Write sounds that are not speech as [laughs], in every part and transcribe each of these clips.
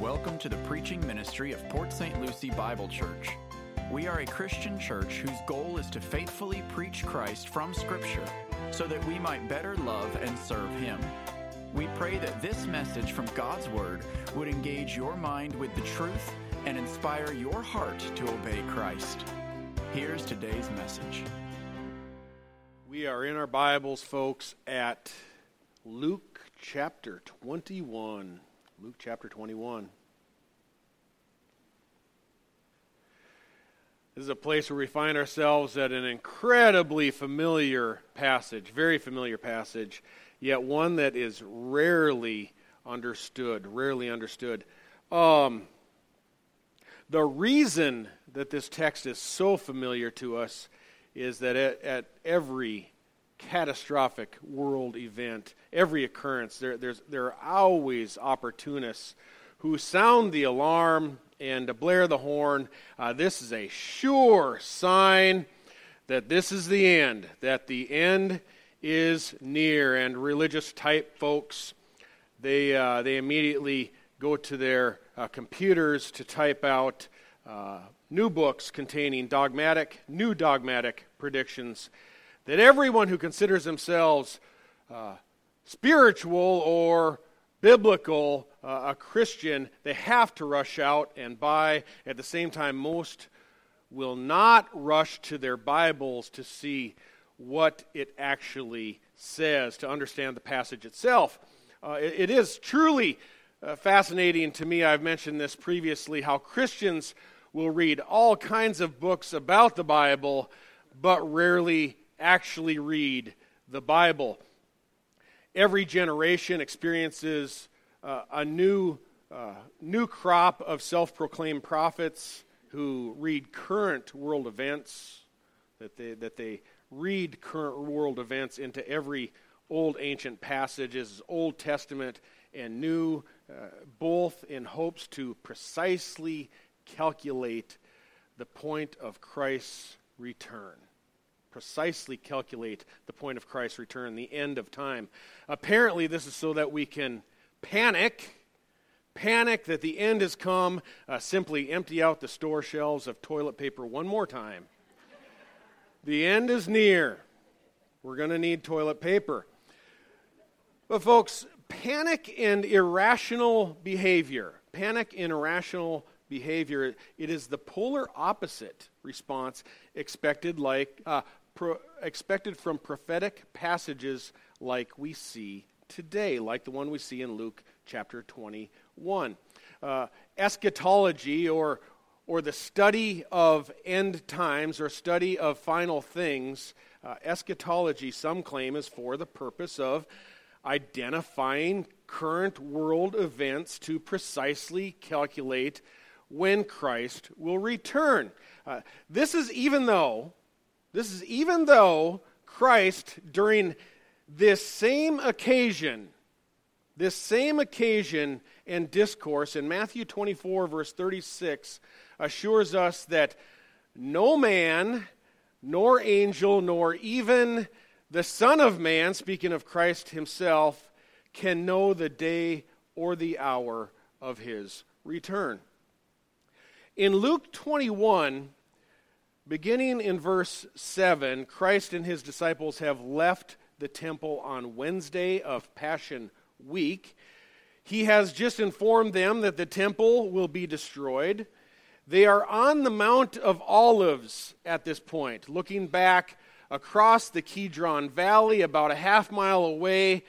Welcome to the preaching ministry of Port St. Lucie Bible Church. We are a Christian church whose goal is to faithfully preach Christ from Scripture so that we might better love and serve Him. We pray that this message from God's Word would engage your mind with the truth and inspire your heart to obey Christ. Here's today's message. We are in our Bibles, folks, at Luke chapter 21. Luke chapter 21. This is a place where we find ourselves at an incredibly familiar passage, very familiar passage, yet one that is rarely understood, rarely understood. Um, the reason that this text is so familiar to us is that at, at every catastrophic world event, every occurrence, there, there are always opportunists who sound the alarm and blare the horn. Uh, this is a sure sign that this is the end, that the end is near. And religious type folks, they, uh, they immediately go to their uh, computers to type out uh, new books containing dogmatic, new dogmatic predictions that everyone who considers themselves uh, spiritual or biblical, uh, a Christian, they have to rush out and buy. At the same time, most will not rush to their Bibles to see what it actually says, to understand the passage itself. Uh, it, it is truly uh, fascinating to me. I've mentioned this previously how Christians will read all kinds of books about the Bible, but rarely actually read the Bible. Every generation experiences uh, a new, uh, new crop of self proclaimed prophets who read current world events, that they, that they read current world events into every old ancient passages, Old Testament and New, uh, both in hopes to precisely calculate the point of Christ's return precisely calculate the point of Christ's return, the end of time. Apparently, this is so that we can panic, panic that the end has come, uh, simply empty out the store shelves of toilet paper one more time. the end is near. We're going to need toilet paper. But, folks, panic and irrational behavior, panic and irrational behavior, it is the polar opposite response expected like uh, pro- expected from prophetic passages like we see today, like the one we see in Luke chapter 21. Uh, eschatology, or, or the study of end times or study of final things, uh, eschatology, some claim, is for the purpose of identifying current world events to precisely calculate when Christ will return. Uh, this is even though this is even though Christ, during this same occasion, this same occasion and discourse in Matthew 24, verse 36, assures us that no man, nor angel, nor even the Son of Man, speaking of Christ himself, can know the day or the hour of his return. In Luke 21, Beginning in verse 7, Christ and his disciples have left the temple on Wednesday of Passion Week. He has just informed them that the temple will be destroyed. They are on the Mount of Olives at this point, looking back across the Kidron Valley, about a half mile away.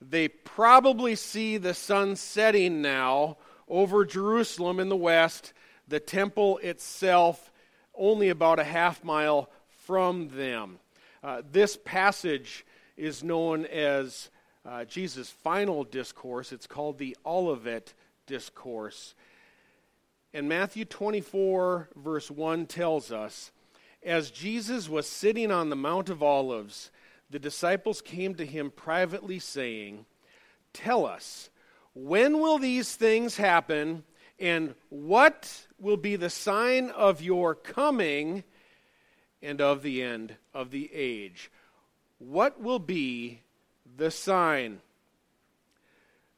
They probably see the sun setting now over Jerusalem in the west, the temple itself only about a half mile from them. Uh, this passage is known as uh, Jesus' final discourse. It's called the Olivet Discourse. And Matthew 24, verse 1 tells us As Jesus was sitting on the Mount of Olives, the disciples came to him privately, saying, Tell us, when will these things happen, and what will be the sign of your coming and of the end of the age. What will be the sign?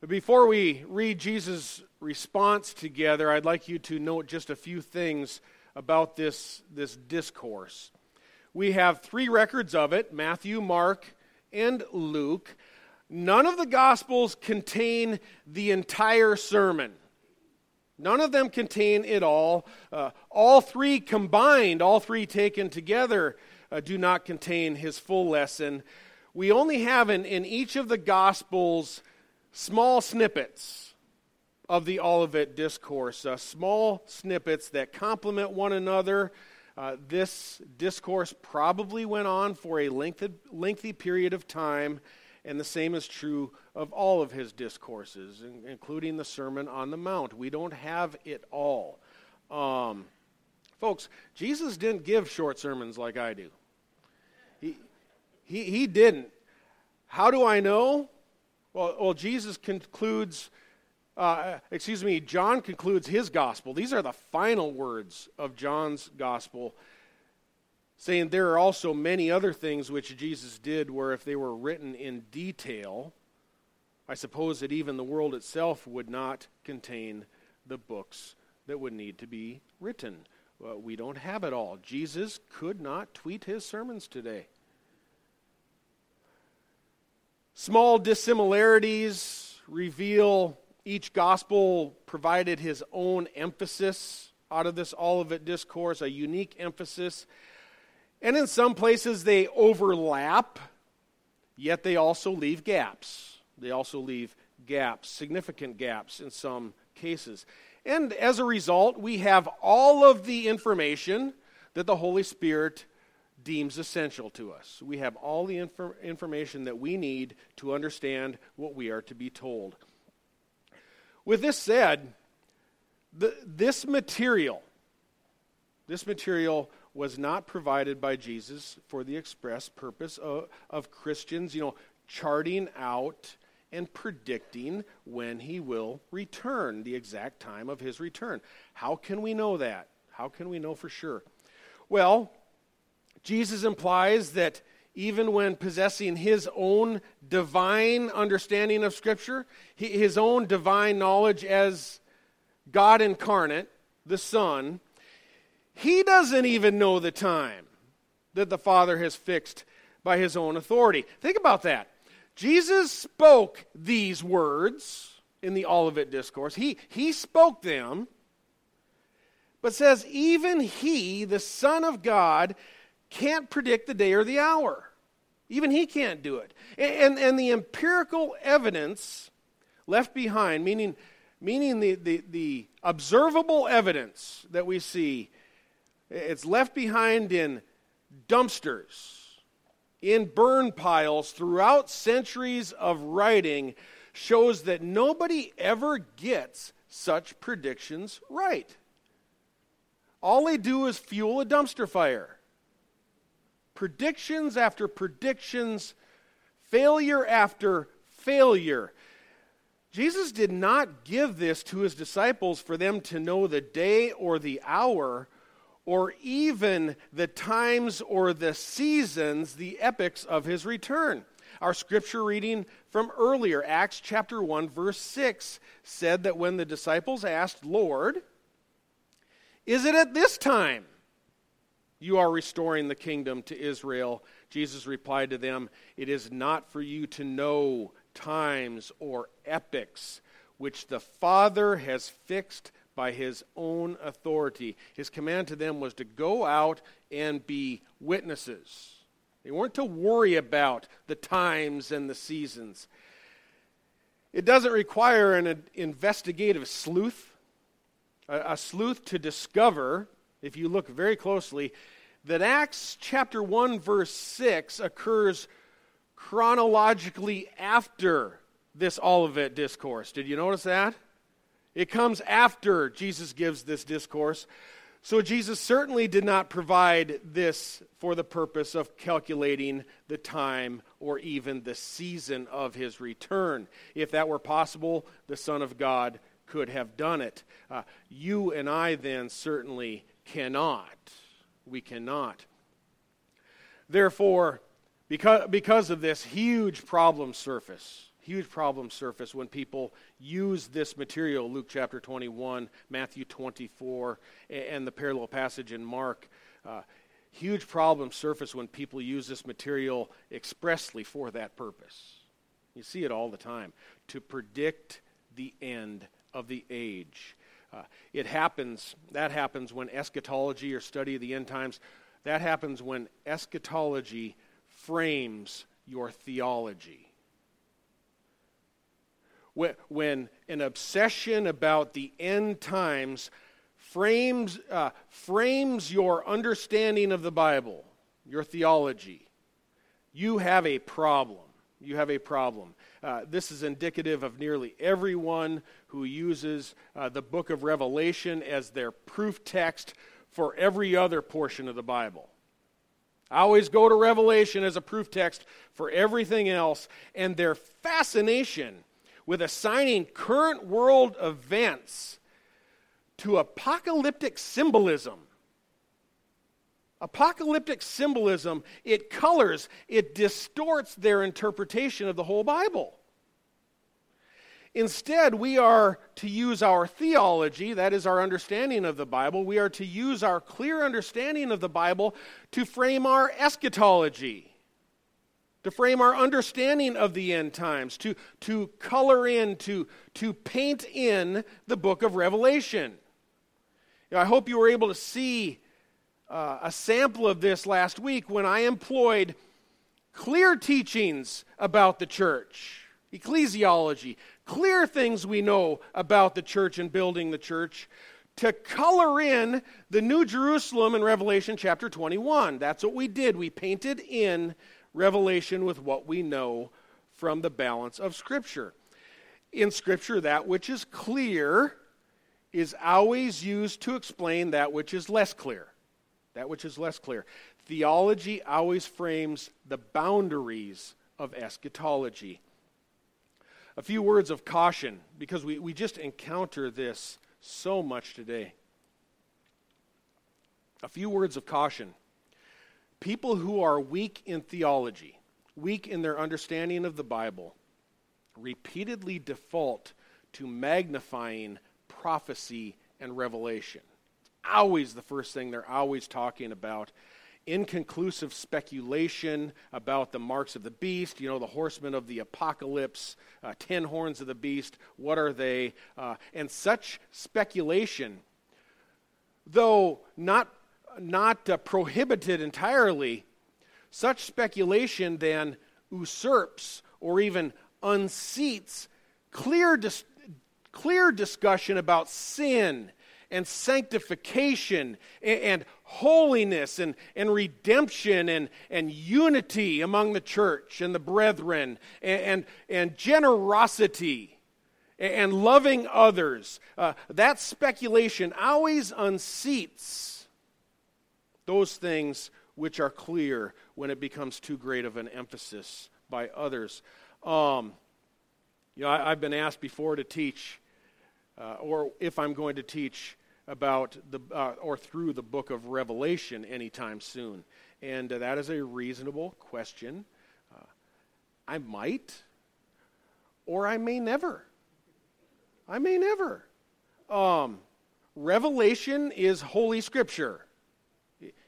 Before we read Jesus' response together, I'd like you to note just a few things about this, this discourse. We have three records of it Matthew, Mark, and Luke. None of the Gospels contain the entire sermon. None of them contain it all. Uh, all three combined, all three taken together, uh, do not contain his full lesson. We only have in, in each of the Gospels small snippets of the Olivet Discourse, uh, small snippets that complement one another. Uh, this discourse probably went on for a lengthy, lengthy period of time and the same is true of all of his discourses, including the Sermon on the Mount. We don't have it all. Um, folks, Jesus didn't give short sermons like I do. He, he, he didn't. How do I know? Well, well Jesus concludes, uh, excuse me, John concludes his gospel. These are the final words of John's gospel saying there are also many other things which Jesus did where if they were written in detail, I suppose that even the world itself would not contain the books that would need to be written. Well, we don't have it all. Jesus could not tweet his sermons today. Small dissimilarities reveal each gospel provided his own emphasis out of this Olivet discourse, a unique emphasis and in some places they overlap, yet they also leave gaps. They also leave gaps, significant gaps in some cases. And as a result, we have all of the information that the Holy Spirit deems essential to us. We have all the inf- information that we need to understand what we are to be told. With this said, the, this material, this material was not provided by Jesus for the express purpose of, of Christians, you know, charting out and predicting when he will return, the exact time of his return. How can we know that? How can we know for sure? Well, Jesus implies that even when possessing his own divine understanding of Scripture, his own divine knowledge as God incarnate, the Son, he doesn't even know the time that the Father has fixed by his own authority. Think about that. Jesus spoke these words in the Olivet Discourse. He, he spoke them, but says, even he, the Son of God, can't predict the day or the hour. Even he can't do it. And, and the empirical evidence left behind, meaning, meaning the, the, the observable evidence that we see it's left behind in dumpsters, in burn piles throughout centuries of writing, shows that nobody ever gets such predictions right. All they do is fuel a dumpster fire. Predictions after predictions, failure after failure. Jesus did not give this to his disciples for them to know the day or the hour or even the times or the seasons, the epochs of his return. Our scripture reading from earlier, Acts chapter 1, verse 6, said that when the disciples asked, Lord, is it at this time you are restoring the kingdom to Israel? Jesus replied to them, It is not for you to know times or epochs which the Father has fixed by his own authority. His command to them was to go out and be witnesses. They weren't to worry about the times and the seasons. It doesn't require an investigative sleuth, a, sleuth to discover, if you look very closely, that Acts chapter 1, verse 6 occurs chronologically after this Olivet discourse. Did you notice that? It comes after Jesus gives this discourse. So Jesus certainly did not provide this for the purpose of calculating the time or even the season of his return. If that were possible, the Son of God could have done it. Uh, you and I then certainly cannot. We cannot. Therefore, because, because of this huge problem surface, huge problems surface when people use this material, Luke chapter 21, Matthew 24, and the parallel passage in Mark. Uh, huge problems surface when people use this material expressly for that purpose. You see it all the time to predict the end of the age. Uh, it happens, that happens when eschatology or study of the end times, that happens when eschatology frames your theology. When an obsession about the end times frames, uh, frames your understanding of the Bible, your theology, you have a problem. You have a problem. Uh, this is indicative of nearly everyone who uses uh, the book of Revelation as their proof text for every other portion of the Bible. I always go to Revelation as a proof text for everything else, and their fascination with assigning current world events to apocalyptic symbolism. Apocalyptic symbolism, it colors, it distorts their interpretation of the whole Bible. Instead, we are to use our theology, that is our understanding of the Bible, we are to use our clear understanding of the Bible to frame our eschatology, to frame our understanding of the end times, to, to color in, to, to paint in the book of Revelation. You know, I hope you were able to see uh, a sample of this last week when I employed clear teachings about the church, ecclesiology, clear things we know about the church and building the church to color in the New Jerusalem in Revelation chapter 21. That's what we did. We painted in Revelation with what we know from the balance of Scripture. In Scripture, that which is clear is always used to explain that which is less clear. That which is less clear. Theology always frames the boundaries of eschatology. A few words of caution, because we, we just encounter this so much today. A few words of caution. People who are weak in theology, weak in their understanding of the Bible, repeatedly default to magnifying prophecy and revelation. always the first thing they're always talking about inconclusive speculation about the marks of the beast, you know, the horsemen of the apocalypse, uh, ten horns of the beast, what are they? Uh, and such speculation, though not, not uh, prohibited entirely, such speculation then usurps or even unseats clear, dis- clear discussion about sin and sanctification and, and holiness and, and redemption and, and unity among the church and the brethren and, and, and generosity and loving others. Uh, that speculation always unseats those things which are clear when it becomes too great of an emphasis by others. Um, you know, I, have been asked before to teach uh, or if I'm going to teach about the uh, or through the book of Revelation anytime soon. And uh, that is a reasonable question. Uh, I might, or I may never. I may never. Um, Revelation is Holy Scripture.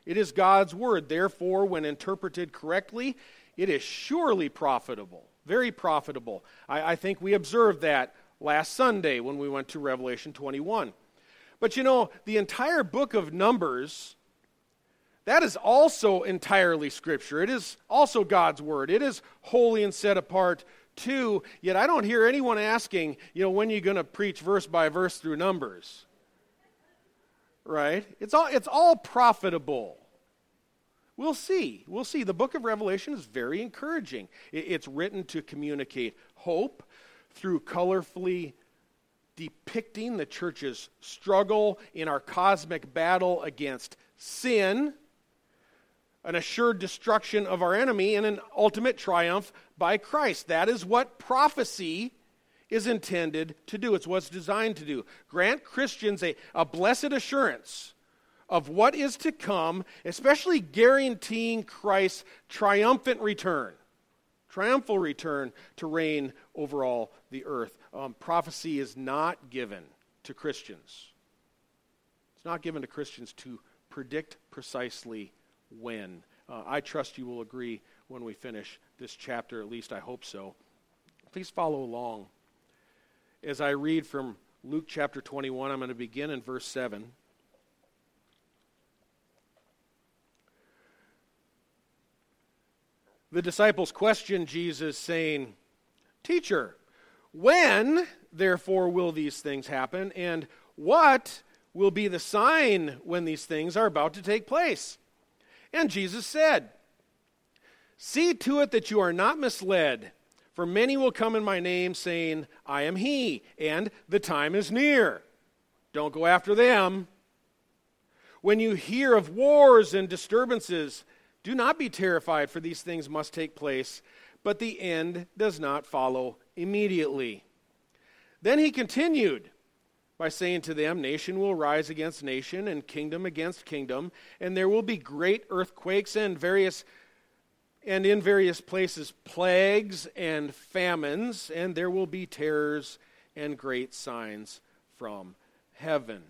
It is God's Word. Therefore, when interpreted correctly, it is surely profitable, very profitable. I, I think we observed that last Sunday when we went to Revelation 21. But you know, the entire book of Numbers, that is also entirely Scripture. It is also God's Word. It is holy and set apart too. Yet I don't hear anyone asking, you know, when are you going to preach verse by verse through Numbers? Right? It's all, it's all profitable. We'll see. We'll see. The book of Revelation is very encouraging. It's written to communicate hope through colorfully depicting the church's struggle in our cosmic battle against sin, an assured destruction of our enemy, and an ultimate triumph by Christ. That is what prophecy is intended to do. It's what's designed to do. Grant Christians a, a blessed assurance of what is to come, especially guaranteeing Christ's triumphant return. triumphal return to reign over all the earth. Um, prophecy is not given to Christians. It's not given to Christians to predict precisely when. Uh, I trust you will agree when we finish this chapter, at least I hope so. Please follow along. As I read from Luke chapter 21, I'm going to begin in verse 7. The disciples question Jesus, saying, Teacher, when, therefore, will these things happen? And what will be the sign when these things are about to take place? And Jesus said, See to it that you are not misled, for many will come in my name, saying, I am he, and the time is near. Don't go after them. When you hear of wars and disturbances, do not be terrified, for these things must take place, but the end does not follow immediately. Then he continued by saying to them, Nation will rise against nation, and kingdom against kingdom, and there will be great earthquakes and various and in various places plagues and famines, and there will be terrors and great signs from heaven.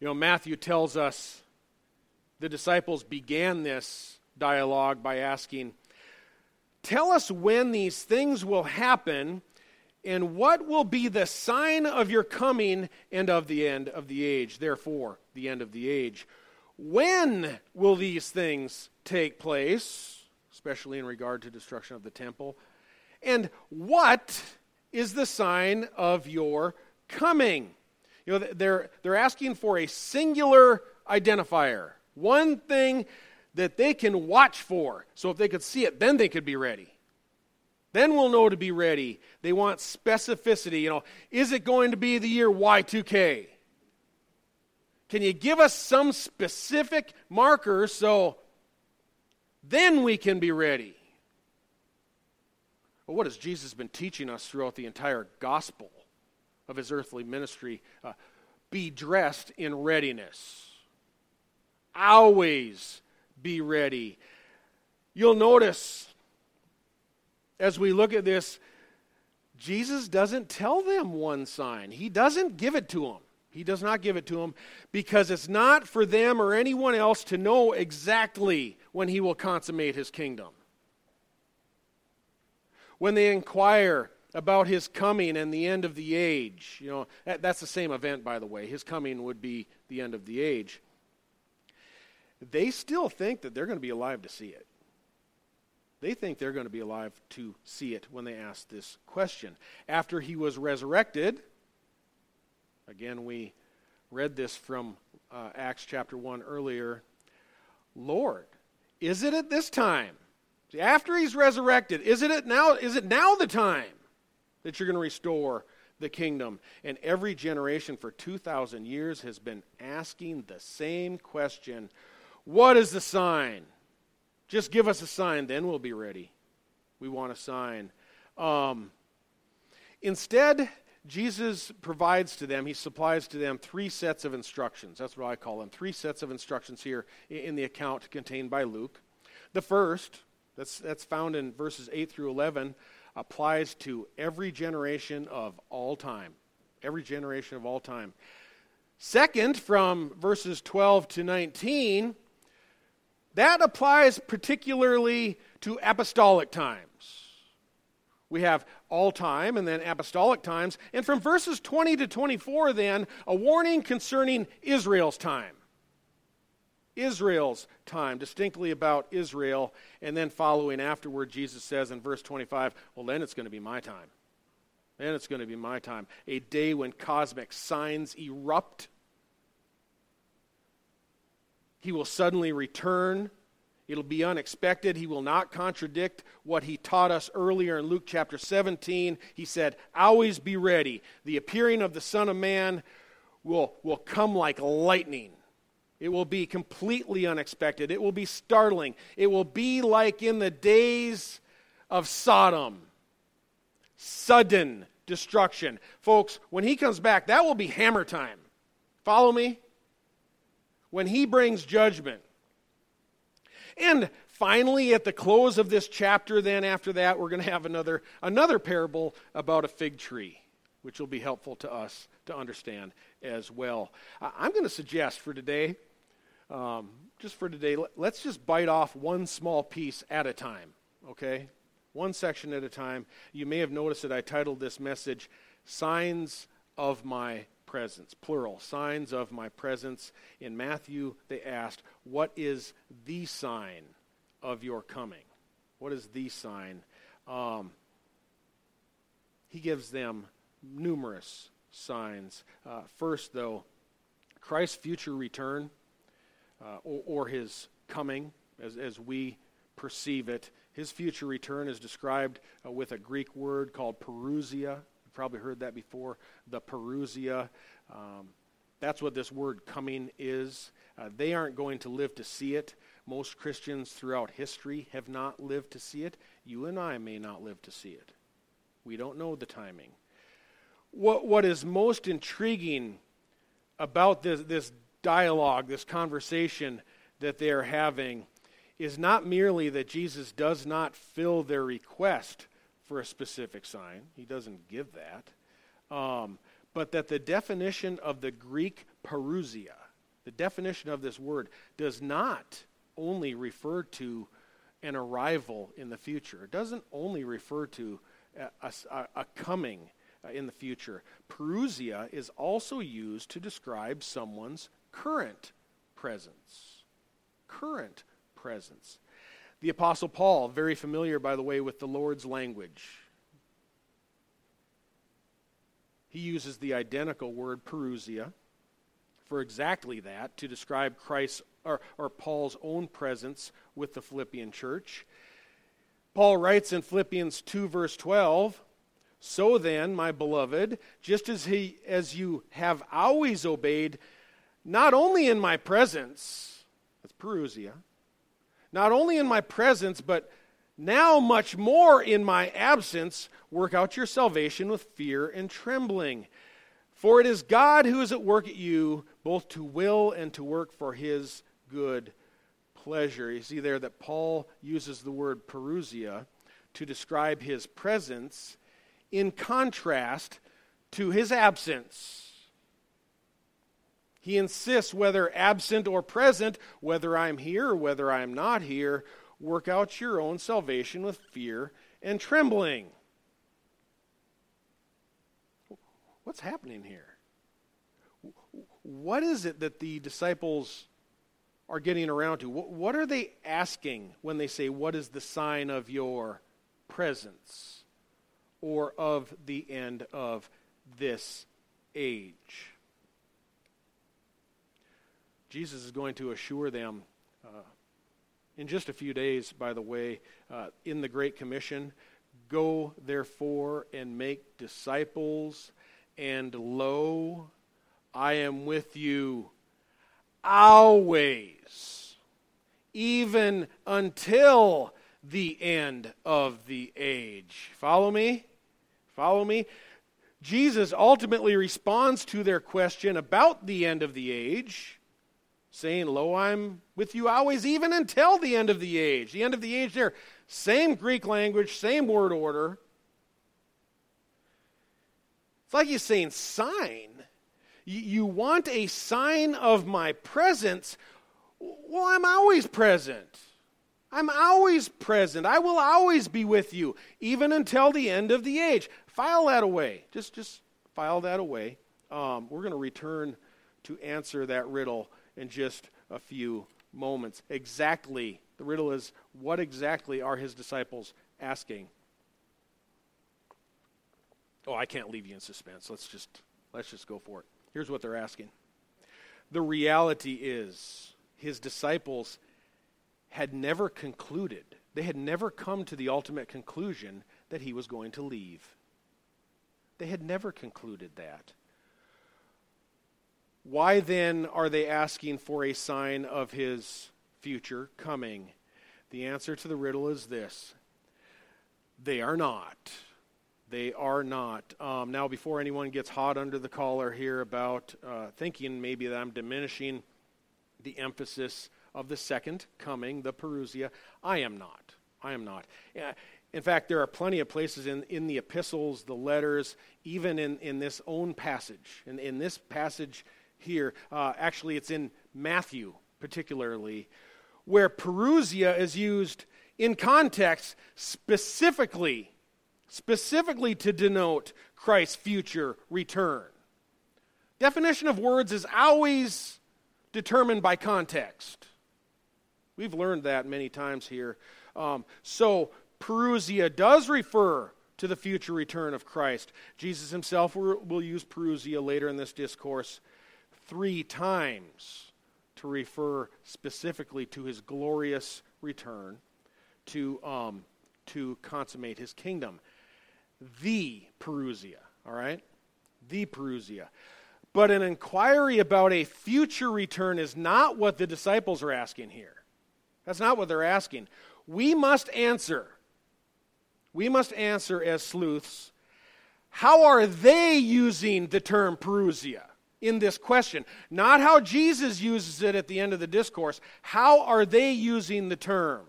You know, Matthew tells us the disciples began this dialogue by asking, Tell us when these things will happen, and what will be the sign of your coming and of the end of the age? Therefore, the end of the age. When will these things take place, especially in regard to destruction of the temple? And what is the sign of your coming? You know, they're, they're asking for a singular identifier. One thing that they can watch for. So if they could see it, then they could be ready. Then we'll know to be ready. They want specificity. You know, is it going to be the year Y2K? Can you give us some specific markers so then we can be ready? Well, what has Jesus been teaching us throughout the entire gospel of his earthly ministry? Uh, be dressed in readiness always be ready. You'll notice as we look at this, Jesus doesn't tell them one sign. He doesn't give it to them. He does not give it to them because it's not for them or anyone else to know exactly when he will consummate his kingdom. When they inquire about his coming and the end of the age, you know, that, that's the same event, by the way. His coming would be the end of the age they still think that they're going to be alive to see it. They think they're going to be alive to see it when they ask this question. After he was resurrected, again, we read this from uh, Acts chapter 1 earlier. Lord, is it at this time? After he's resurrected, is it now is it now the time that you're going to restore the kingdom? And every generation for 2000 years has been asking the same question, what is the sign? Just give us a sign, then we'll be ready. We want a sign. Um, instead, Jesus provides to them, he supplies to them three sets of instructions. That's what I call them. Three sets of instructions here in the account contained by Luke. The first, that's, that's found in verses 8 through 11, applies to every generation of all time. Every generation of all time. Second, from verses 12 to 19, that applies particularly to apostolic times. We have all time and then apostolic times. And from verses 20 to 24, then, a warning concerning Israel's time. Israel's time, distinctly about Israel. And then following afterward, Jesus says in verse 25, well, then it's going to be my time. Then it's going to be my time. A day when cosmic signs erupt he will suddenly return. It'll be unexpected. He will not contradict what he taught us earlier in Luke chapter 17. He said, Always be ready. The appearing of the Son of Man will, will come like lightning. It will be completely unexpected. It will be startling. It will be like in the days of Sodom sudden destruction. Folks, when he comes back, that will be hammer time. Follow me? when he brings judgment. And finally, at the close of this chapter, then after that, we're going to have another, another parable about a fig tree, which will be helpful to us to understand as well. I'm going to suggest for today, um, just for today, let's just bite off one small piece at a time, okay? One section at a time. You may have noticed that I titled this message, Signs of My Presence, plural, signs of my presence. In Matthew, they asked, What is the sign of your coming? What is the sign? Um, he gives them numerous signs. Uh, first, though, Christ's future return uh, or, or, his coming, as, as we perceive it, his future return is described uh, with a Greek word called parousia. Probably heard that before. The parousia. Um, that's what this word coming is. Uh, they aren't going to live to see it. Most Christians throughout history have not lived to see it. You and I may not live to see it. We don't know the timing. What, what is most intriguing about this, this dialogue, this conversation that they are having, is not merely that Jesus does not fill their request for a specific sign, he doesn't give that, um, but that the definition of the Greek parousia, the definition of this word, does not only refer to an arrival in the future. It doesn't only refer to a, a, a coming uh, in the future. Parousia is also used to describe someone's current presence. Current presence. The Apostle Paul, very familiar, by the way, with the Lord's language. He uses the identical word parousia for exactly that to describe Christ's or, or Paul's own presence with the Philippian church. Paul writes in Philippians 2, verse 12, So then, my beloved, just as, he, as you have always obeyed, not only in my presence, that's parousia, not only in my presence, but now much more in my absence, work out your salvation with fear and trembling. For it is God who is at work at you, both to will and to work for his good pleasure. You see there that Paul uses the word parousia to describe his presence in contrast to his absence. He insists, whether absent or present, whether I'm here or whether I'm not here, work out your own salvation with fear and trembling. What's happening here? What is it that the disciples are getting around to. What are they asking when they say, What is the sign of your presence or of the end of this age? Jesus is going to assure them uh, in just a few days, by the way, uh, in the Great Commission go therefore and make disciples, and lo, I am with you always, even until the end of the age. Follow me? Follow me? Jesus ultimately responds to their question about the end of the age, saying, Lo, I'm with you always, even until the end of the age. The end of the age there, same Greek language, same word order. It's like he's saying, sign you want a sign of my presence. Well, I'm always present. I'm always present. I will always be with you, even until the end of the age. File that away. Just, just file that away. Um, we're going to return to answer that riddle in just a few moments. Exactly. The riddle is what exactly are his disciples asking? Oh, I can't leave you in suspense. Let's just let's just go for it. Here's what they're asking The reality is, his disciples had never concluded, they had never come to the ultimate conclusion that he was going to leave. They had never concluded that. Why then are they asking for a sign of his future coming? The answer to the riddle is this they are not. They are not. Um, now, before anyone gets hot under the collar here about uh, thinking maybe that I'm diminishing the emphasis of the second coming, the Parousia. I am not. I am not. In fact, there are plenty of places in, in the epistles, the letters, even in, in this own passage. In, in this passage here, uh, actually, it's in Matthew particularly, where Parousia is used in context specifically, specifically to denote Christ's future return. Definition of words is always determined by context. We've learned that many times here. Um, so, Parousia does refer to the future return of Christ. Jesus himself will, will use Parousia later in this discourse three times to refer specifically to his glorious return to, um, to consummate his kingdom. The Parousia, all right? The Parousia. But an inquiry about a future return is not what the disciples are asking here. That's not what they're asking. We must answer. We must answer as sleuths. How are they using the term Parousia in this question? Not how Jesus uses it at the end of the discourse. How are they using the term?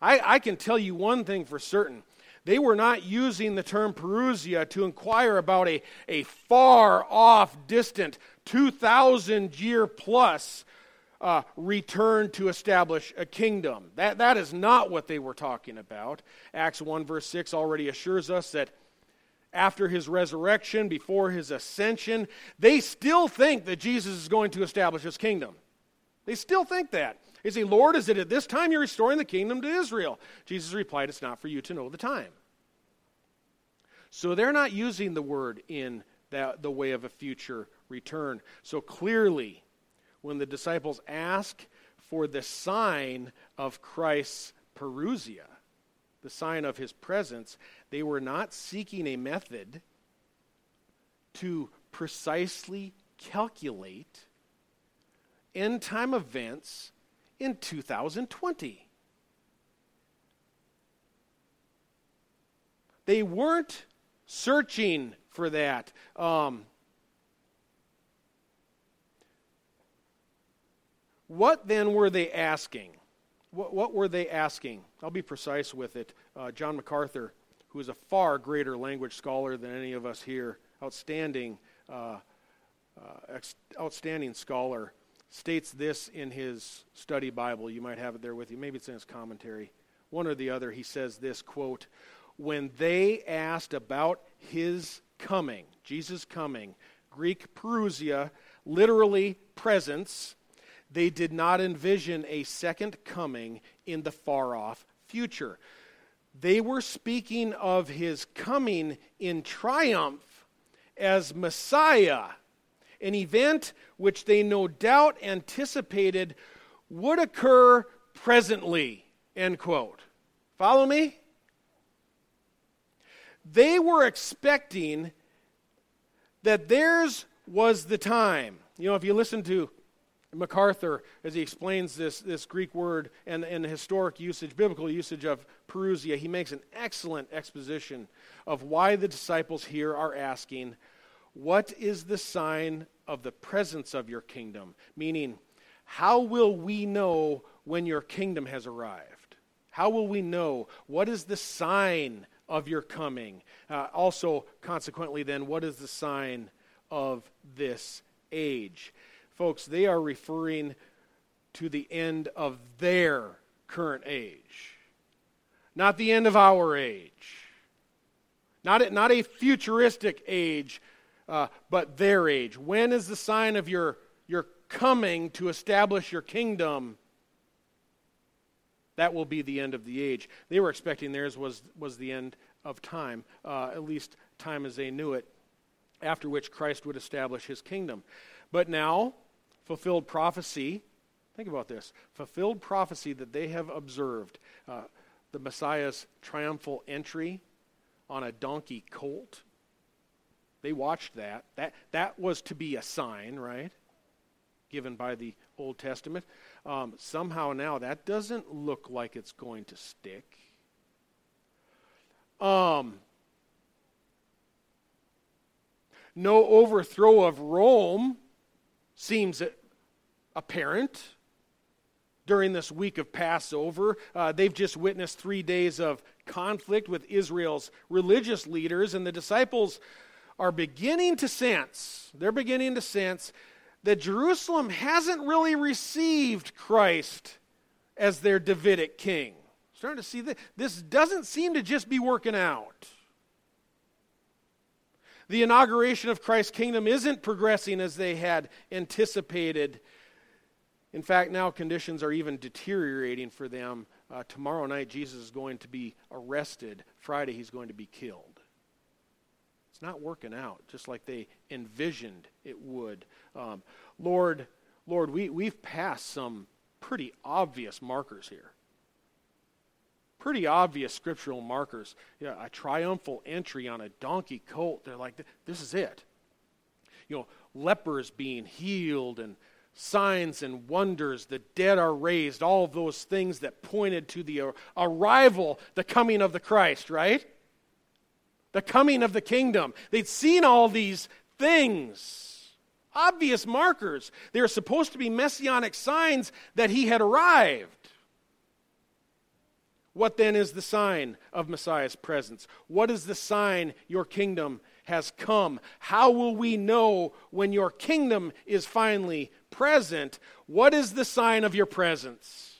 I, I can tell you one thing for certain. They were not using the term Parousia to inquire about a, a far off, distant, 2,000 year plus uh, return to establish a kingdom. That, that is not what they were talking about. Acts 1, verse 6 already assures us that after his resurrection, before his ascension, they still think that Jesus is going to establish his kingdom. They still think that. They say, Lord, is it at this time you're restoring the kingdom to Israel? Jesus replied, It's not for you to know the time. So they're not using the word in that, the way of a future return. So clearly, when the disciples ask for the sign of Christ's Parousia, the sign of his presence, they were not seeking a method to precisely calculate end time events in 2020. They weren't searching for that. Um, what then were they asking? What, what, were they asking? I'll be precise with it. Uh, John MacArthur, who is a far greater language scholar than any of us here, outstanding, uh, uh, outstanding scholar, states this in his study Bible. You might have it there with you. Maybe it's in his commentary. One or the other, he says this quote, When they asked about his coming, Jesus' coming, Greek parousia, literally presence, they did not envision a second coming in the far off future. They were speaking of his coming in triumph as Messiah an event which they no doubt anticipated would occur presently. End quote. Follow me? They were expecting that theirs was the time. You know, if you listen to MacArthur as he explains this, this Greek word and, and historic usage, biblical usage of Parousia, he makes an excellent exposition of why the disciples here are asking, what is the sign of the presence of your kingdom? Meaning, how will we know when your kingdom has arrived? How will we know? What is the sign of your coming? Uh, also, consequently, then, what is the sign of this age? Folks, they are referring to the end of their current age, not the end of our age. Not a, not a futuristic age uh, but their age. When is the sign of your, your coming to establish your kingdom? That will be the end of the age. They were expecting theirs was, was the end of time, uh, at least time as they knew it, after which Christ would establish his kingdom. But now, fulfilled prophecy, think about this fulfilled prophecy that they have observed, uh, the Messiah's triumphal entry on a donkey colt they watched that. That, that was to be a sign, right? Given by the Old Testament. Um, somehow now that doesn't look like it's going to stick. Um, no overthrow of Rome seems apparent. during this week of Passover. Uh, they've just witnessed three days of conflict with Israel's religious leaders, and the disciples are beginning to sense, they're beginning to sense that Jerusalem hasn't really received Christ as their Davidic king. Starting to see that this doesn't seem to just be working out. The inauguration of Christ's kingdom isn't progressing as they had anticipated. In fact, now conditions are even deteriorating for them. Uh, tomorrow night, Jesus is going to be arrested. Friday, he's going to be killed. It's not working out just like they envisioned it would. Um, Lord, Lord, we, we've passed some pretty obvious markers here. Pretty obvious scriptural markers. Yeah, a triumphal entry on a donkey colt. They're like, this is it. You know, lepers being healed and signs and wonders, the dead are raised, all of those things that pointed to the arrival, the coming of the Christ, right? The coming of the kingdom. They'd seen all these things, obvious markers. They were supposed to be messianic signs that he had arrived. What then is the sign of Messiah's presence? What is the sign your kingdom has come? How will we know when your kingdom is finally present? What is the sign of your presence?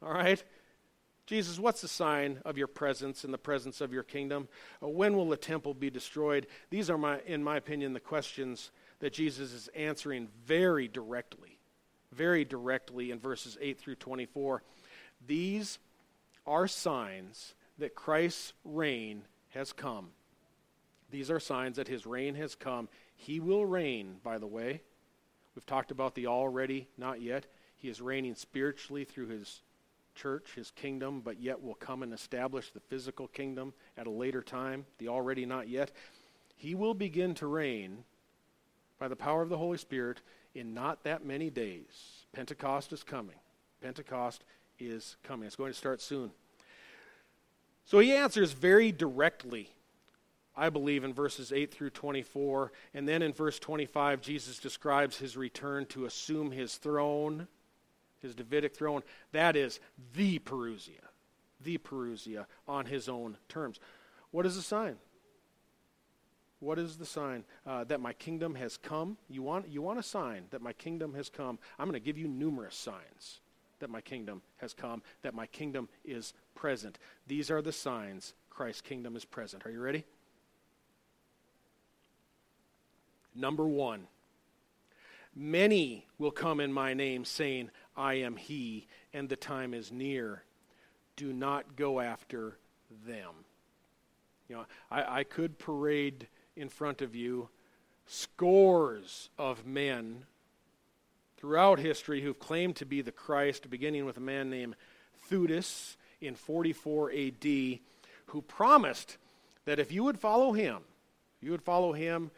All right? Jesus, what's the sign of your presence in the presence of your kingdom? Uh, when will the temple be destroyed? These are, my, in my opinion, the questions that Jesus is answering very directly, very directly in verses 8 through 24. These are signs that Christ's reign has come. These are signs that his reign has come. He will reign, by the way. We've talked about the already, not yet. He is reigning spiritually through his church, his kingdom, but yet will come and establish the physical kingdom at a later time, the already, not yet. He will begin to reign by the power of the Holy Spirit in not that many days. Pentecost is coming. Pentecost is coming. It's going to start soon. So he answers very directly, I believe, in verses 8 through 24. And then in verse 25, Jesus describes his return to assume his throne, his Davidic throne. That is the Parousia, the Parousia on his own terms. What is the sign? What is the sign uh, that my kingdom has come? You want, you want a sign that my kingdom has come? I'm going to give you numerous signs that my kingdom has come, that my kingdom is present. These are the signs Christ's kingdom is present. Are you ready? Number one, many will come in my name, saying, I am he, and the time is near. Do not go after them. You know, I, I could parade in front of you scores of men throughout history who've claimed to be the Christ, beginning with a man named Theudas in 44 AD, who promised that if you would follow him, you would follow him,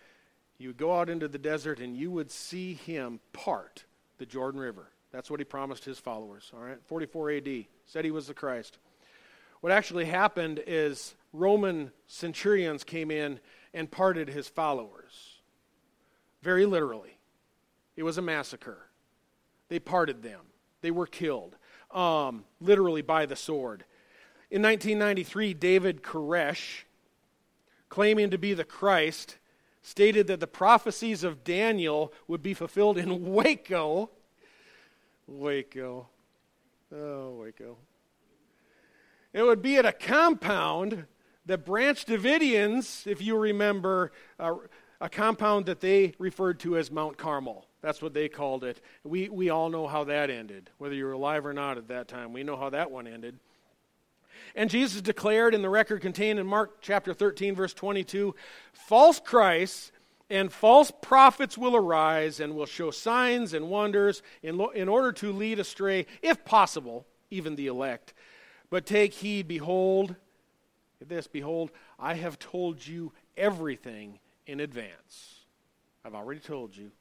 you would go out into the desert and you would see him part the Jordan River. That's what he promised his followers. All right, 44 AD. Said he was the Christ. What actually happened is Roman centurions came in and parted his followers. Very literally. It was a massacre. They parted them. They were killed, um, literally by the sword. In 1993, David Koresh, claiming to be the Christ, stated that the prophecies of Daniel would be fulfilled in [laughs] Waco. Waco. Oh, Waco. It would be at a compound that Branch Davidians, if you remember, uh, a compound that they referred to as Mount Carmel. That's what they called it. We, we all know how that ended, whether you were alive or not at that time. We know how that one ended. And Jesus declared in the record contained in Mark chapter 13, verse 22 false Christs and false prophets will arise and will show signs and wonders in, lo- in order to lead astray, if possible, even the elect. But take heed, behold, this, behold, I have told you everything in advance. I've already told you.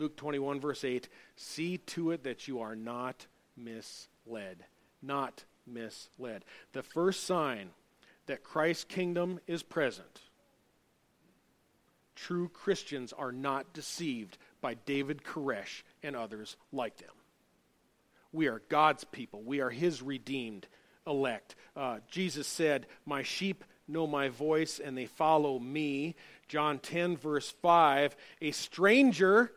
Luke 21, verse 8 See to it that you are not misled. Not misled. The first sign that Christ's kingdom is present. True Christians are not deceived by David Koresh and others like them. We are God's people. We are His redeemed elect. Uh, Jesus said, My sheep know my voice and they follow me. John 10, verse 5. A stranger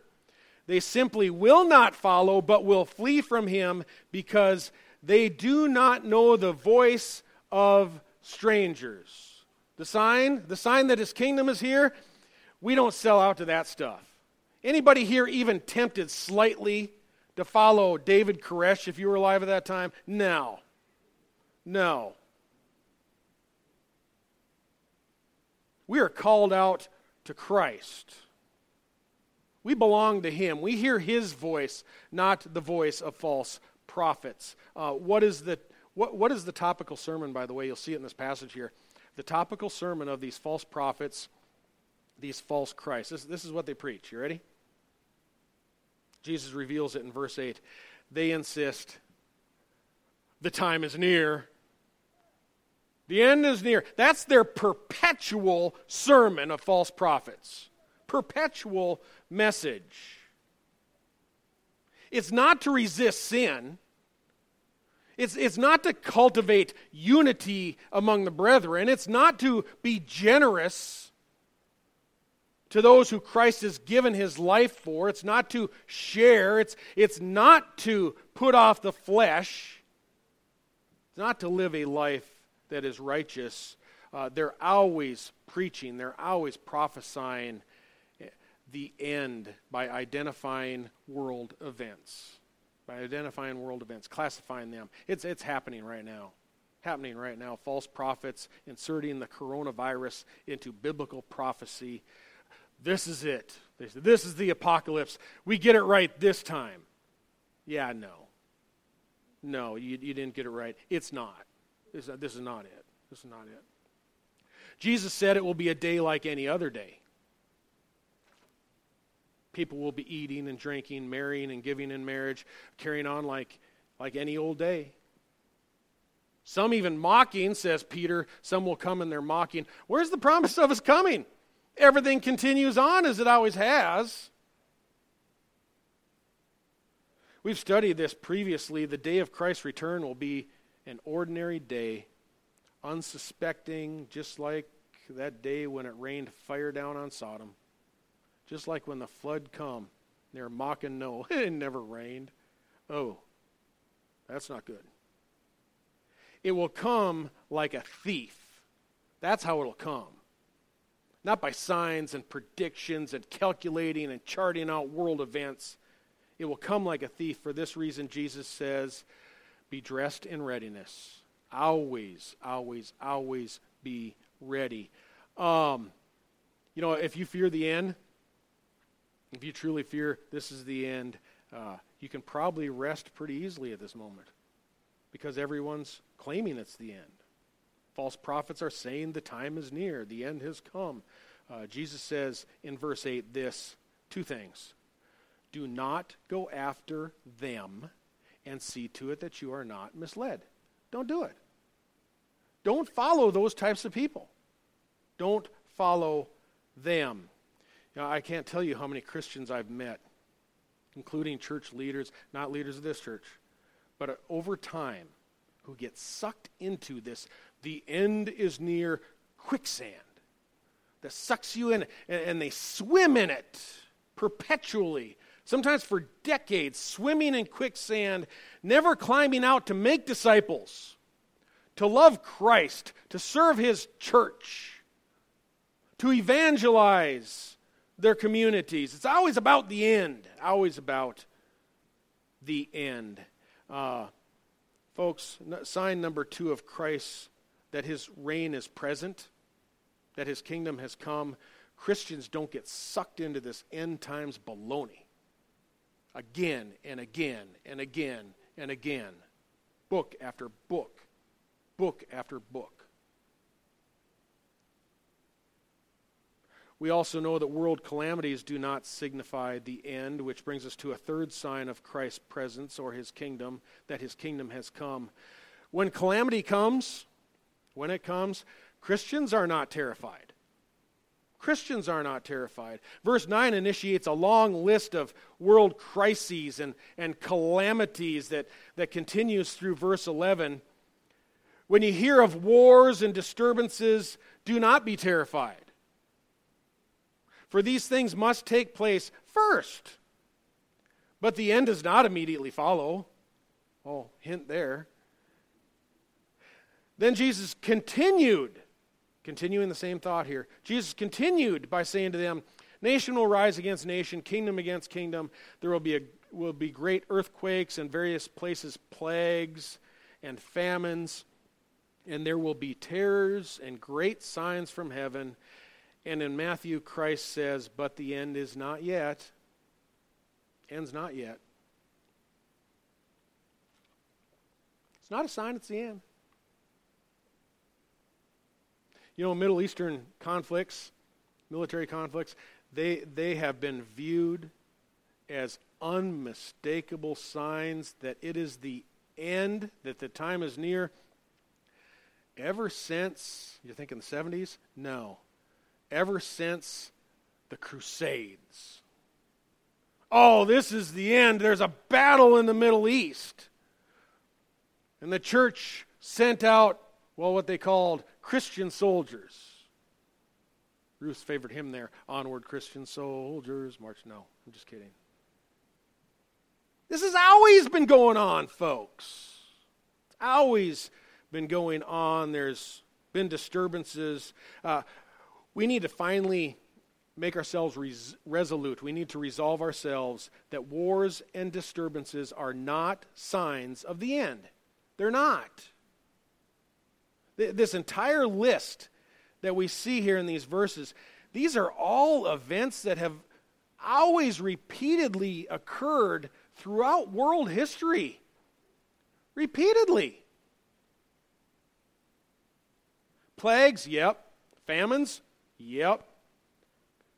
they simply will not follow, but will flee from him because they do not know the voice of strangers. The sign, the sign that his kingdom is here, we don't sell out to that stuff. Anybody here even tempted slightly to follow David Koresh if you were alive at that time? No. No. We are called out to Christ. We belong to Him. We hear His voice, not the voice of false prophets. Uh, what, is the, what, what is the topical sermon, by the way? You'll see it in this passage here. The topical sermon of these false prophets, these false Christs. This, this is what they preach. You ready? Jesus reveals it in verse 8. They insist the time is near. The end is near. That's their perpetual sermon of false prophets. Perpetual message. It's not to resist sin. It's, it's not to cultivate unity among the brethren. It's not to be generous to those who Christ has given his life for. It's not to share. It's, it's not to put off the flesh. It's not to live a life that is righteous. Uh, they're always preaching, they're always prophesying the end by identifying world events. By identifying world events, classifying them. It's, it's happening right now. Happening right now. False prophets inserting the coronavirus into biblical prophecy. This is it. This is the apocalypse. We get it right this time. Yeah, no. No, you, you didn't get it right. It's not. This, this is not it. This is not it. Jesus said it will be a day like any other day people will be eating and drinking, marrying and giving in marriage, carrying on like, like any old day. Some even mocking, says Peter. Some will come and they're mocking. Where's the promise of his coming? Everything continues on as it always has. We've studied this previously. The day of Christ's return will be an ordinary day, unsuspecting, just like that day when it rained fire down on Sodom. Just like when the flood come, they're mocking Noah. [laughs] it never rained. Oh, that's not good. It will come like a thief. That's how it'll come. Not by signs and predictions and calculating and charting out world events. It will come like a thief. For this reason, Jesus says, Be dressed in readiness. Always, always, always be ready. Um, you know, if you fear the end, if you truly fear this is the end, uh, you can probably rest pretty easily at this moment because everyone's claiming it's the end. False prophets are saying the time is near, the end has come. Uh, Jesus says in verse 8 this two things do not go after them and see to it that you are not misled. Don't do it. Don't follow those types of people. Don't follow them. You know, I can't tell you how many Christians I've met, including church leaders, not leaders of this church, but over time, who get sucked into this the end is near quicksand that sucks you in, and they swim in it perpetually sometimes for decades, swimming in quicksand, never climbing out to make disciples, to love Christ, to serve His church, to evangelize, their communities. It's always about the end, always about the end. Uh, folks, sign number two of Christ that his reign is present, that his kingdom has come. Christians don't get sucked into this end times baloney again and again and again and again, book after book, book after book. We also know that world calamities do not signify the end, which brings us to a third sign of Christ's presence or his kingdom, that his kingdom has come. When calamity comes, when it comes, Christians are not terrified. Christians are not terrified. Verse 9 initiates a long list of world crises and, and calamities that, that continues through verse 11. When you hear of wars and disturbances, do not be terrified. For these things must take place first. But the end does not immediately follow. Oh, hint there. Then Jesus continued Continuing the same thought here. Jesus continued by saying to them, Nation will rise against nation, kingdom against kingdom. There will be, a, will be great earthquakes in various places, plagues and famines. And there will be terrors and great signs from heaven. And in Matthew, Christ says, But the end is not yet. End's not yet. It's not a sign it's the end. You know, Middle Eastern conflicts, military conflicts, they, they have been viewed as unmistakable signs that it is the end, that the time is near. Ever since, you think in the 70s? No. Ever since the Crusades. Oh, this is the end. There's a battle in the Middle East. And the church sent out, well, what they called Christian soldiers. Ruth's favorite hymn there, Onward Christian Soldiers, March. No, I'm just kidding. This has always been going on, folks. It's always been going on. There's been disturbances. Uh, we need to finally make ourselves res- resolute. We need to resolve ourselves that wars and disturbances are not signs of the end. They're not. This entire list that we see here in these verses, these are all events that have always repeatedly occurred throughout world history. Repeatedly. Plagues, yep. Famines, yep.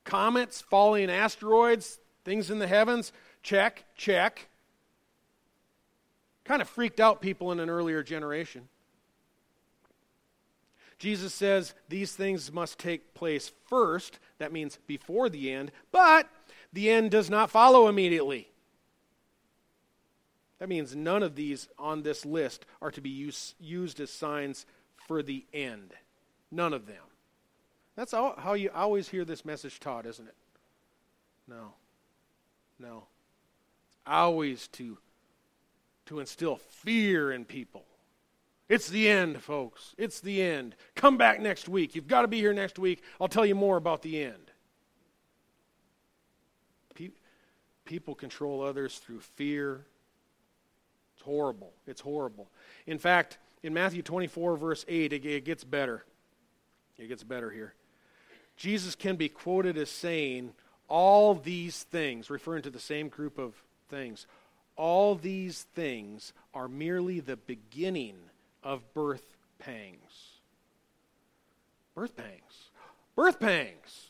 Comets, falling asteroids, things in the heavens, check, check. Kind of freaked out people in an earlier generation. Jesus says these things must take place first. That means before the end. But the end does not follow immediately. That means none of these on this list are to be use, used as signs for the end. None of them. That's how you always hear this message taught, isn't it? No. No. It's always to, to instill fear in people. It's the end, folks. It's the end. Come back next week. You've got to be here next week. I'll tell you more about the end. People control others through fear. It's horrible. It's horrible. In fact, in Matthew 24, verse 8, it gets better. It gets better here. Jesus can be quoted as saying, All these things, referring to the same group of things, all these things are merely the beginning of birth pangs. Birth pangs. Birth pangs.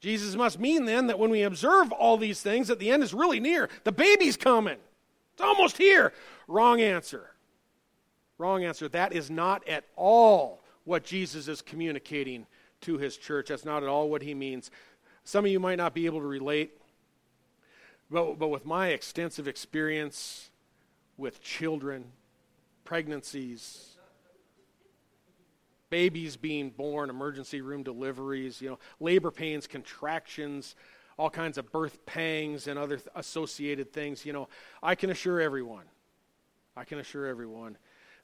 Jesus must mean then that when we observe all these things, that the end is really near. The baby's coming. It's almost here. Wrong answer. Wrong answer. That is not at all what Jesus is communicating to his church. That's not at all what he means. Some of you might not be able to relate, but, but with my extensive experience with children, pregnancies, babies being born, emergency room deliveries, you know, labor pains, contractions, all kinds of birth pangs and other th- associated things, you know, I can assure everyone, I can assure everyone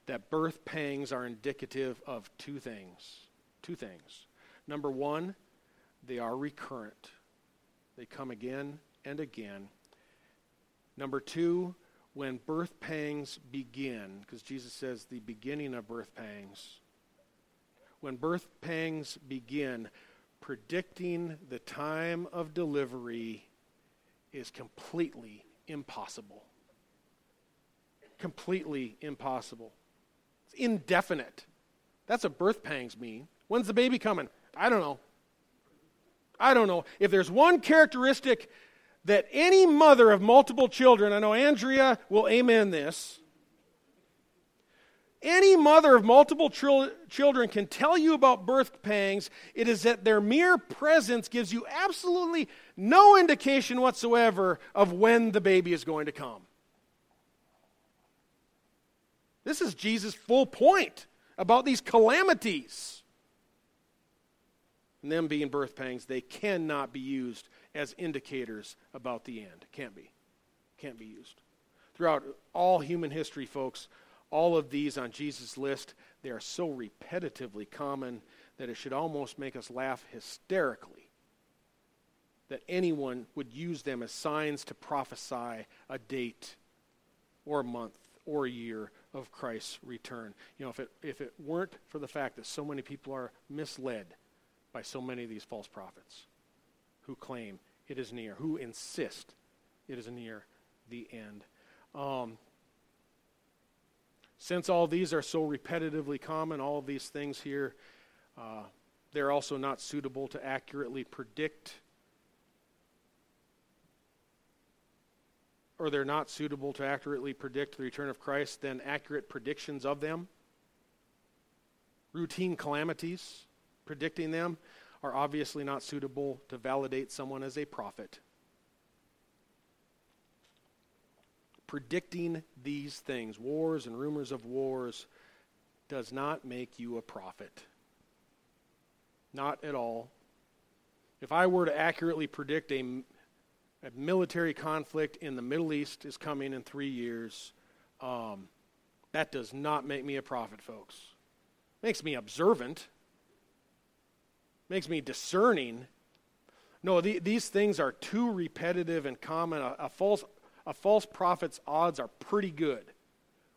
that birth pangs are indicative of two things. Two things. Number one, they are recurrent. They come again and again. Number two, when birth pangs begin, because Jesus says the beginning of birth pangs, when birth pangs begin, predicting the time of delivery is completely impossible. Completely impossible. It's indefinite. That's what birth pangs mean. When's the baby coming? I don't know. I don't know. If there's one characteristic that any mother of multiple children, I know Andrea will amen this, any mother of multiple children can tell you about birth pangs, it is that their mere presence gives you absolutely no indication whatsoever of when the baby is going to come. This is Jesus' full point about these calamities. Them being birth pangs, they cannot be used as indicators about the end. Can't be. Can't be used. Throughout all human history, folks, all of these on Jesus' list, they are so repetitively common that it should almost make us laugh hysterically that anyone would use them as signs to prophesy a date or a month or a year of Christ's return. You know, if it, if it weren't for the fact that so many people are misled by so many of these false prophets who claim it is near, who insist it is near the end. Um, since all these are so repetitively common, all of these things here, uh, they're also not suitable to accurately predict, or they're not suitable to accurately predict the return of Christ, then accurate predictions of them, routine calamities, predicting them, are obviously not suitable to validate someone as a prophet. predicting these things, wars and rumors of wars, does not make you a prophet. Not at all. If I were to accurately predict a, a military conflict in the Middle East is coming in three years, um, that does not make me a prophet, folks. It Makes me observant. Makes me discerning. No, the, these things are too repetitive and common. A, a false a false prophet's odds are pretty good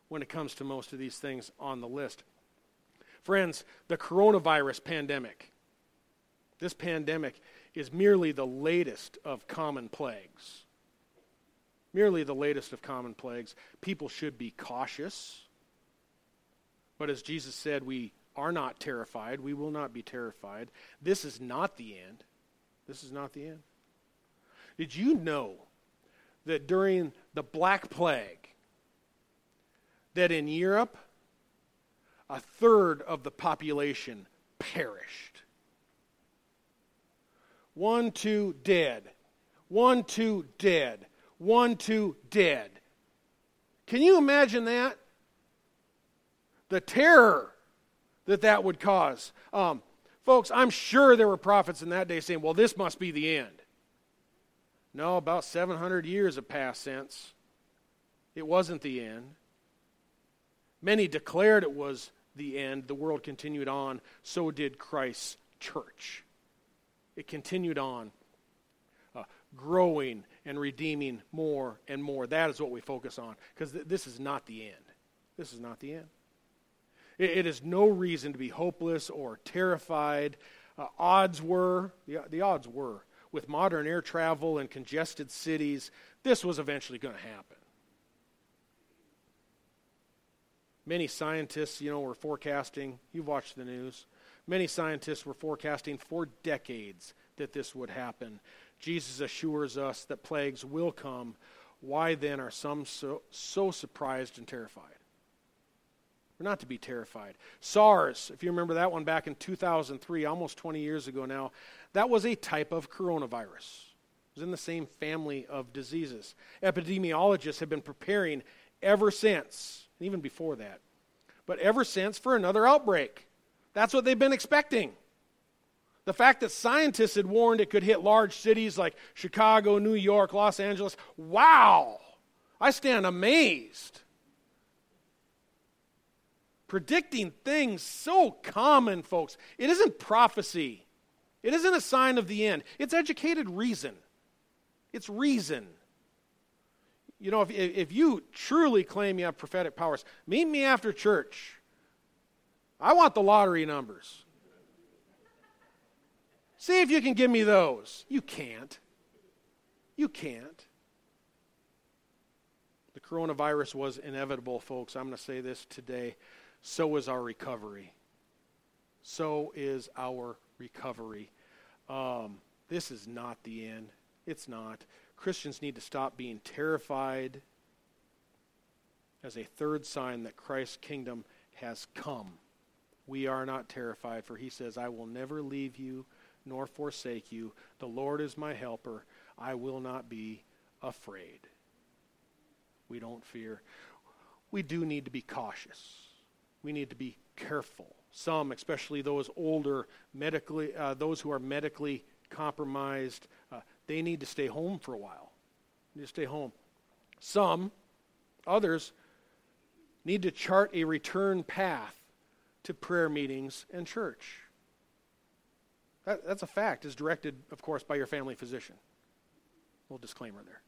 when it comes to most of these things on the list. Friends, the coronavirus pandemic, this pandemic is merely the latest of common plagues. Merely the latest of common plagues. People should be cautious. But as Jesus said, we are not terrified. We will not be terrified. This is not the end. This is not the end. Did you know that during the Black Plague, that in Europe, a third of the population perished. One, two, dead. One, two, dead. One, two, dead. Can you imagine that? The terror that that would cause. Um, folks, I'm sure there were prophets in that day saying, well, this must be the end. No, about 700 years have passed since. It wasn't the end. Many declared it was the end. The world continued on. So did Christ's church. It continued on, uh, growing and redeeming more and more. That is what we focus on because th- this is not the end. This is not the end. It, it is no reason to be hopeless or terrified. Uh, odds were, the, the odds were with modern air travel and congested cities, this was eventually going to happen. Many scientists, you know, were forecasting, you've watched the news, many scientists were forecasting for decades that this would happen. Jesus assures us that plagues will come. Why then are some so, so surprised and terrified? We're not to be terrified. SARS, if you remember that one back in 2003, almost 20 years ago now, that was a type of coronavirus. It was in the same family of diseases. Epidemiologists have been preparing ever since, even before that, but ever since for another outbreak. That's what they've been expecting. The fact that scientists had warned it could hit large cities like Chicago, New York, Los Angeles, wow! I stand amazed. Predicting things so common, folks. It isn't prophecy. It isn't a sign of the end, it's educated reason. It's reason. You know, if, if you truly claim you have prophetic powers, meet me after church. I want the lottery numbers. See if you can give me those. You can't. You can't. The coronavirus was inevitable, folks. I'm going to say this today. So is our recovery. So is our recovery. Um, this is not the end. It's not. Christians need to stop being terrified as a third sign that Christ's kingdom has come. We are not terrified, for he says, I will never leave you nor forsake you. The Lord is my helper. I will not be afraid. We don't fear. We do need to be cautious. We need to be careful. Some, especially those older, medically, uh, those who are medically compromised, uh, they need to stay home for a while. They need to stay home. Some, others, need to chart a return path to prayer meetings and church. That, that's a fact, is directed, of course, by your family physician. Little disclaimer there.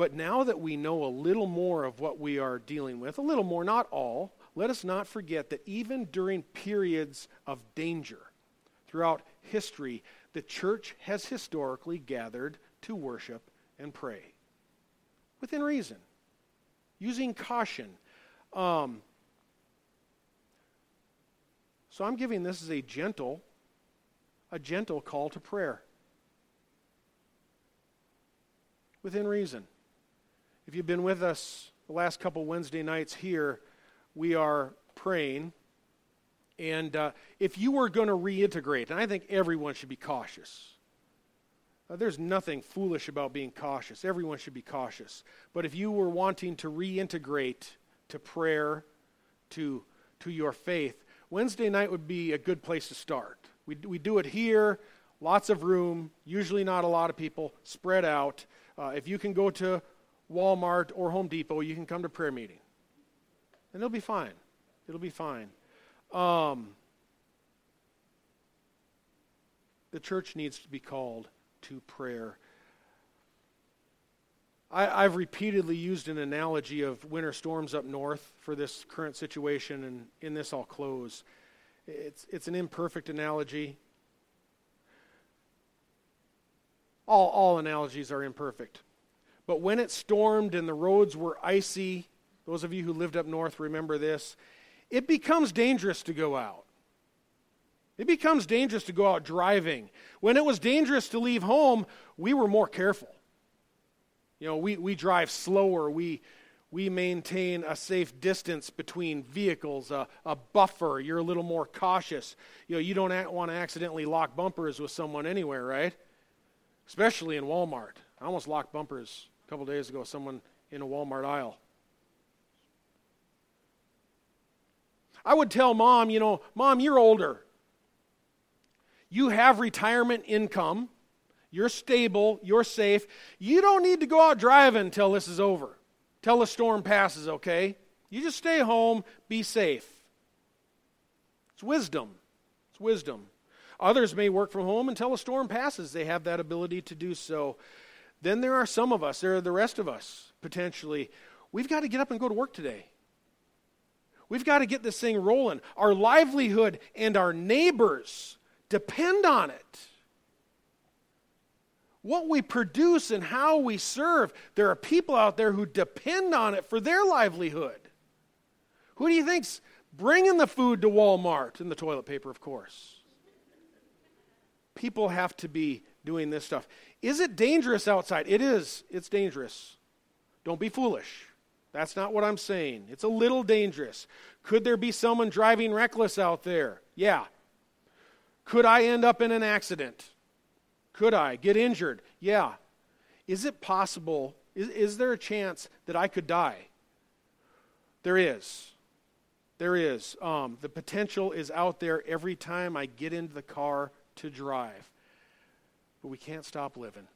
But now that we know a little more of what we are dealing with, a little more, not all, let us not forget that even during periods of danger throughout history, the church has historically gathered to worship and pray within reason, using caution. Um, so I'm giving this as a gentle, a gentle call to prayer. Within reason. If you've been with us the last couple Wednesday nights here, we are praying. And uh, if you were going to reintegrate, and I think everyone should be cautious. Uh, there's nothing foolish about being cautious. Everyone should be cautious. But if you were wanting to reintegrate to prayer, to, to your faith, Wednesday night would be a good place to start. We, we do it here, lots of room, usually not a lot of people, spread out. Uh, if you can go to Walmart or Home Depot, you can come to prayer meeting. And it'll be fine. It'll be fine. Um, the church needs to be called to prayer. I, have repeatedly used an analogy of winter storms up north for this current situation, and in this I'll close. It's, it's an imperfect analogy. All, all analogies are imperfect. But when it stormed and the roads were icy, those of you who lived up north remember this, it becomes dangerous to go out. It becomes dangerous to go out driving. When it was dangerous to leave home, we were more careful. You know, we, we drive slower. We, we maintain a safe distance between vehicles, a, a buffer. You're a little more cautious. You know, you don't want to accidentally lock bumpers with someone anywhere, right? Especially in Walmart. I almost locked bumpers couple days ago someone in a Walmart aisle. I would tell mom, you know, mom, you're older. You have retirement income. You're stable. You're safe. You don't need to go out driving until this is over, till the storm passes, okay? You just stay home, be safe. It's wisdom. It's wisdom. Others may work from home until a storm passes. They have that ability to do so. Then there are some of us, there are the rest of us, potentially. We've got to get up and go to work today. We've got to get this thing rolling. Our livelihood and our neighbors depend on it. What we produce and how we serve, there are people out there who depend on it for their livelihood. Who do you think's bringing the food to Walmart and the toilet paper, of course? People have to be doing this stuff. Is it dangerous outside? It is. It's dangerous. Don't be foolish. That's not what I'm saying. It's a little dangerous. Could there be someone driving reckless out there? Yeah, could I end up in an accident? Could I get injured? Yeah. Is it possible? Is, is there a chance that I could die? There is. There is. Um, the potential is out there every time I get into the car to drive. But we can't stop living.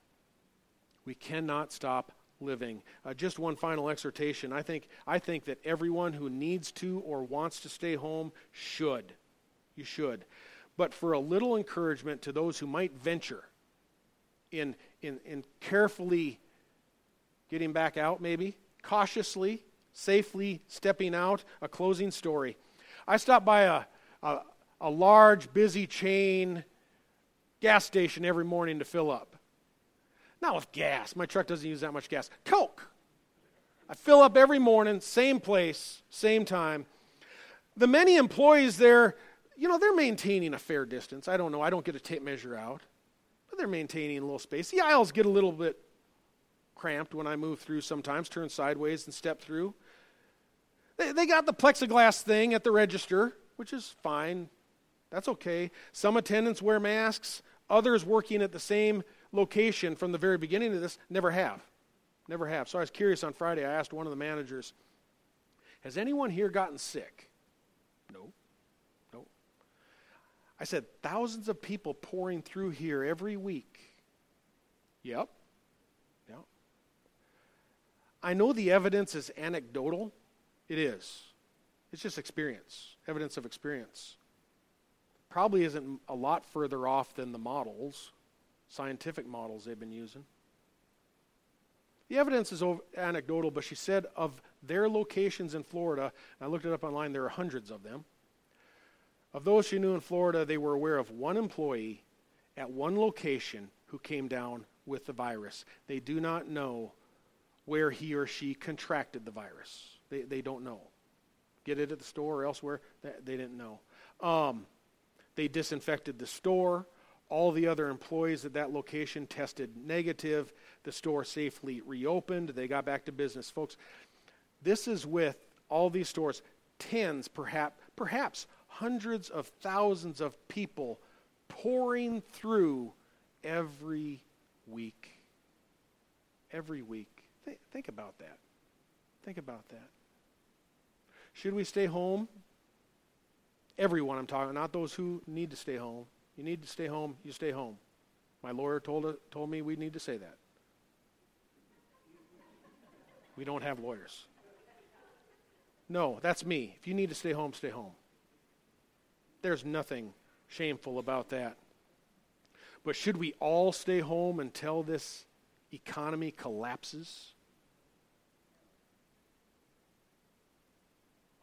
We cannot stop living. Uh, just one final exhortation. I think, I think that everyone who needs to or wants to stay home should. You should but for a little encouragement to those who might venture in, in, in carefully getting back out, maybe, cautiously, safely stepping out, a closing story. I stopped by a, a, a large, busy chain gas station every morning to fill up. Not with gas. My truck doesn't use that much gas. Coke. I fill up every morning, same place, same time. The many employees there you know, they're maintaining a fair distance. I don't know. I don't get a tape measure out. But they're maintaining a little space. The aisles get a little bit cramped when I move through sometimes, turn sideways and step through. They, they got the plexiglass thing at the register, which is fine. That's okay. Some attendants wear masks. Others working at the same location from the very beginning of this never have. Never have. So I was curious on Friday. I asked one of the managers, Has anyone here gotten sick? No. No. I said, Thousands of people pouring through here every week. Yep. Yep. I know the evidence is anecdotal. It is. It's just experience, evidence of experience. Probably isn't a lot further off than the models, scientific models they've been using. The evidence is anecdotal, but she said of their locations in Florida, I looked it up online, there are hundreds of them. Of those she knew in Florida, they were aware of one employee at one location who came down with the virus. They do not know where he or she contracted the virus. They, they don't know. Get it at the store or elsewhere? They, they didn't know. Um, they disinfected the store. All the other employees at that location tested negative. The store safely reopened. They got back to business. Folks, this is with all these stores, tens, perhaps, perhaps hundreds of thousands of people pouring through every week. Every week. Think, think about that. Think about that. Should we stay home? Everyone I'm talking, not those who need to stay home. You need to stay home, you stay home. My lawyer told, told me we need to say that. We don't have lawyers. No, that's me. If you need to stay home, stay home. There's nothing shameful about that. But should we all stay home until this economy collapses?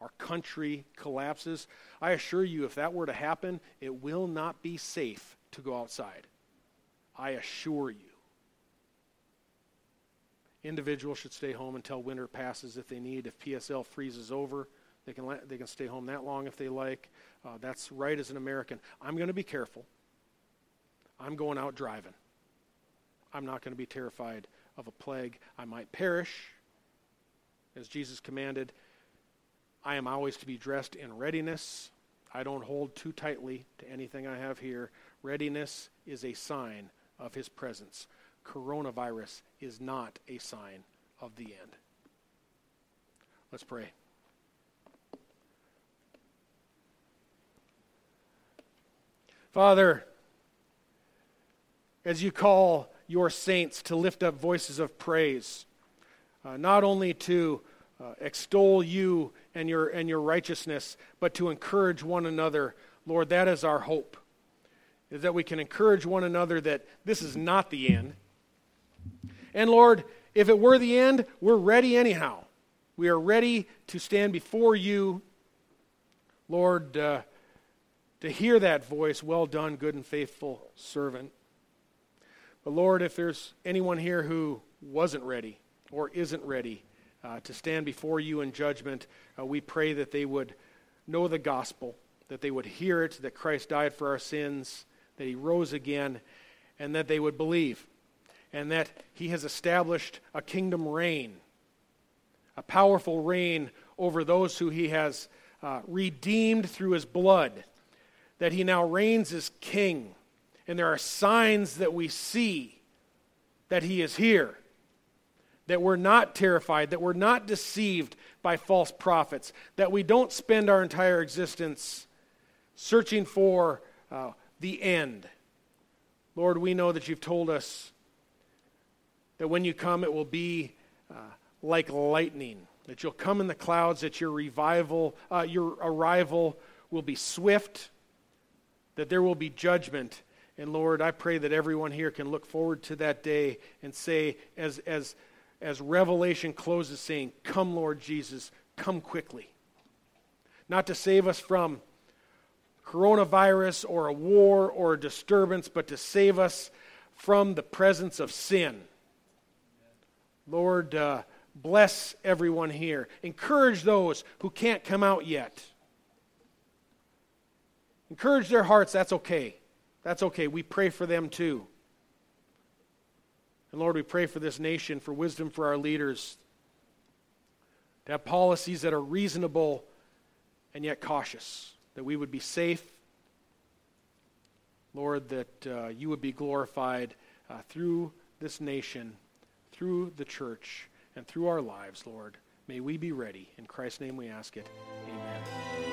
Our country collapses. I assure you, if that were to happen, it will not be safe to go outside. I assure you. Individuals should stay home until winter passes if they need. If PSL freezes over, they can, they can stay home that long if they like. Uh, that's right as an American. I'm going to be careful. I'm going out driving. I'm not going to be terrified of a plague. I might perish, as Jesus commanded. I am always to be dressed in readiness. I don't hold too tightly to anything I have here. Readiness is a sign of his presence. Coronavirus is not a sign of the end. Let's pray. Father, as you call your saints to lift up voices of praise, uh, not only to uh, extol you and your, and your righteousness, but to encourage one another, Lord, that is our hope. Is that we can encourage one another that this is not the end. And Lord, if it were the end, we're ready anyhow. We are ready to stand before you, Lord, uh, to hear that voice, well done, good and faithful servant. But Lord, if there's anyone here who wasn't ready or isn't ready uh, to stand before you in judgment, uh, we pray that they would know the gospel, that they would hear it, that Christ died for our sins, that he rose again, and that they would believe, and that he has established a kingdom reign, a powerful reign over those who he has uh, redeemed through his blood, that he now reigns as king and there are signs that we see that He is here, that we're not terrified, that we're not deceived by false prophets, that we don't spend our entire existence searching for uh, the end. Lord, we know that you've told us that when you come, it will be uh, like lightning, that you'll come in the clouds, that your revival, uh, your arrival will be swift, that there will be judgment and Lord, I pray that everyone here can look forward to that day and say, as, as, as Revelation closes, saying, Come, Lord Jesus, come quickly. Not to save us from coronavirus or a war or a disturbance, but to save us from the presence of sin. Lord, uh, bless everyone here. Encourage those who can't come out yet. Encourage their hearts, that's okay. That's okay. We pray for them too. And Lord, we pray for this nation, for wisdom for our leaders, to have policies that are reasonable and yet cautious, that we would be safe. Lord, that uh, you would be glorified uh, through this nation, through the church, and through our lives, Lord. May we be ready. In Christ's name we ask it. Amen.